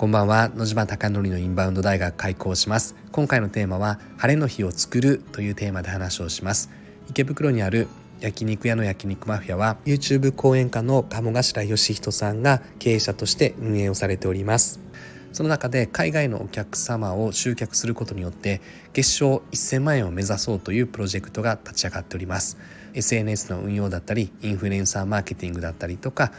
こんばんは。野島貴則のインバウンド大学開校します。今回のテーマは晴れの日を作るというテーマで話をします。池袋にある焼肉屋の焼肉マフィアは YouTube 講演家の鴨頭義人さんが経営者として運営をされております。その中で海外のお客様を集客することによって月賞1000万円を目指そうというプロジェクトが立ち上がっております。SNS の運用だったりインフルエンサーマーケティングだったりとか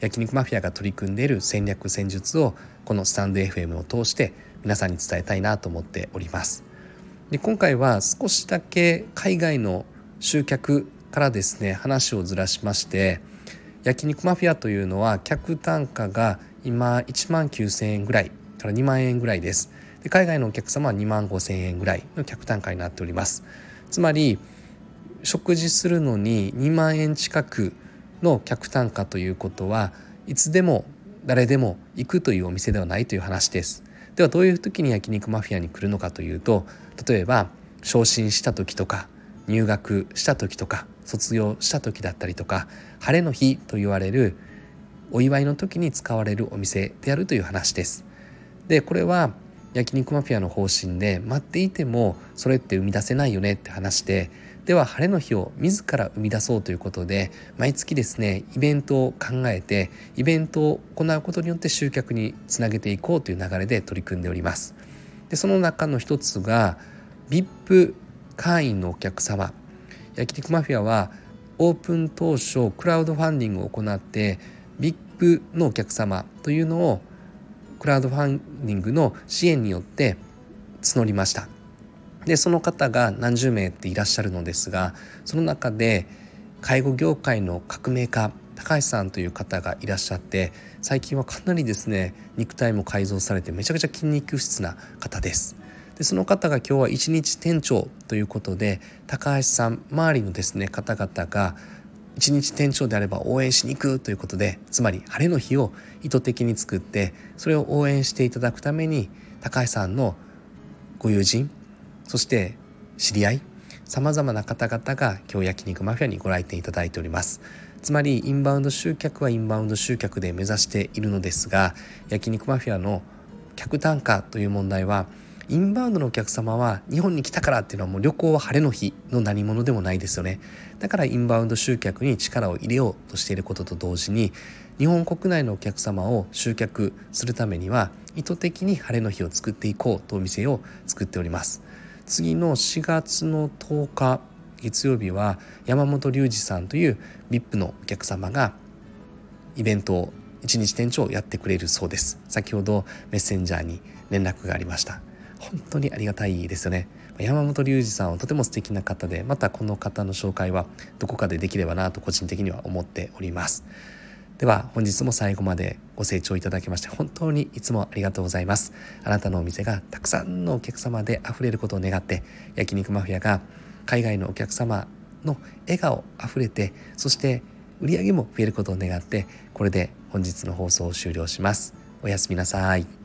焼肉マフィアが取り組んでいる戦略戦術をこのスタンド FM を通して皆さんに伝えたいなと思っております。で今回は少しだけ海外の集客からですね話をずらしまして焼肉マフィアというのは客単価が今1万9,000円ぐらいから2万円ぐらいです。で海外のお客様は2万5,000円ぐらいの客単価になっております。つまり食事するのに2万円近くの客単価ということはいつでも誰でも行くというお店ではないという話です。ではどういう時に焼肉マフィアに来るのかというと例えば昇進した時とか入学した時とか卒業した時だったりとか晴れの日と言われるお祝いの時に使われるお店であるという話です。でこれは焼肉マフィアの方針で待っていてもそれって生み出せないよねって話ででは晴れの日を自ら生み出そうということで毎月ですねイベントを考えてイベントを行うことによって集客につなげていこうという流れで取り組んでおります。でその中の一つが VIP 会員のお客様。焼肉マフィアはオープン当初クラウドファンディングを行って VIP のお客様というのをクラウドファンディングの支援によって募りました。でその方が何十名っていらっしゃるのですがその中で介護業界の革命家高橋さんという方がいらっしゃって最近はかなりですね肉体も改造されてめちゃくちゃ筋肉質な方です。でその方が今日は一日店長ということで高橋さん周りのですね方々が一日店長であれば応援しに行くということでつまり晴れの日を意図的に作ってそれを応援していただくために高橋さんのご友人そして知り合いさまざまな方々が今日焼肉マフィアにご来店いただいております。つまりインバウンド集客はインバウンド集客で目指しているのですが焼肉マフィアの客単価という問題はインバウンドのお客様は日本に来たからっていうのはもう旅行は晴れの日の何者でもないですよね。だからインバウンド集客に力を入れようとしていることと同時に日本国内のお客様を集客するためには意図的に晴れの日を作っていこうとお店を作っております。次の4月の10日月曜日は山本龍二さんという VIP のお客様がイベントを一日店長をやってくれるそうです。先ほどメッセンジャーに連絡がありました。本当にありがたいですよね。山本龍二さんはとても素敵な方でまたこの方の紹介はどこかでできればなと個人的には思っております。では本日も最後までご清聴いただきまして本当にいつもありがとうございます。あなたのお店がたくさんのお客様で溢れることを願って焼肉マフィアが海外のお客様の笑顔あふれてそして売り上げも増えることを願ってこれで本日の放送を終了します。おやすみなさい。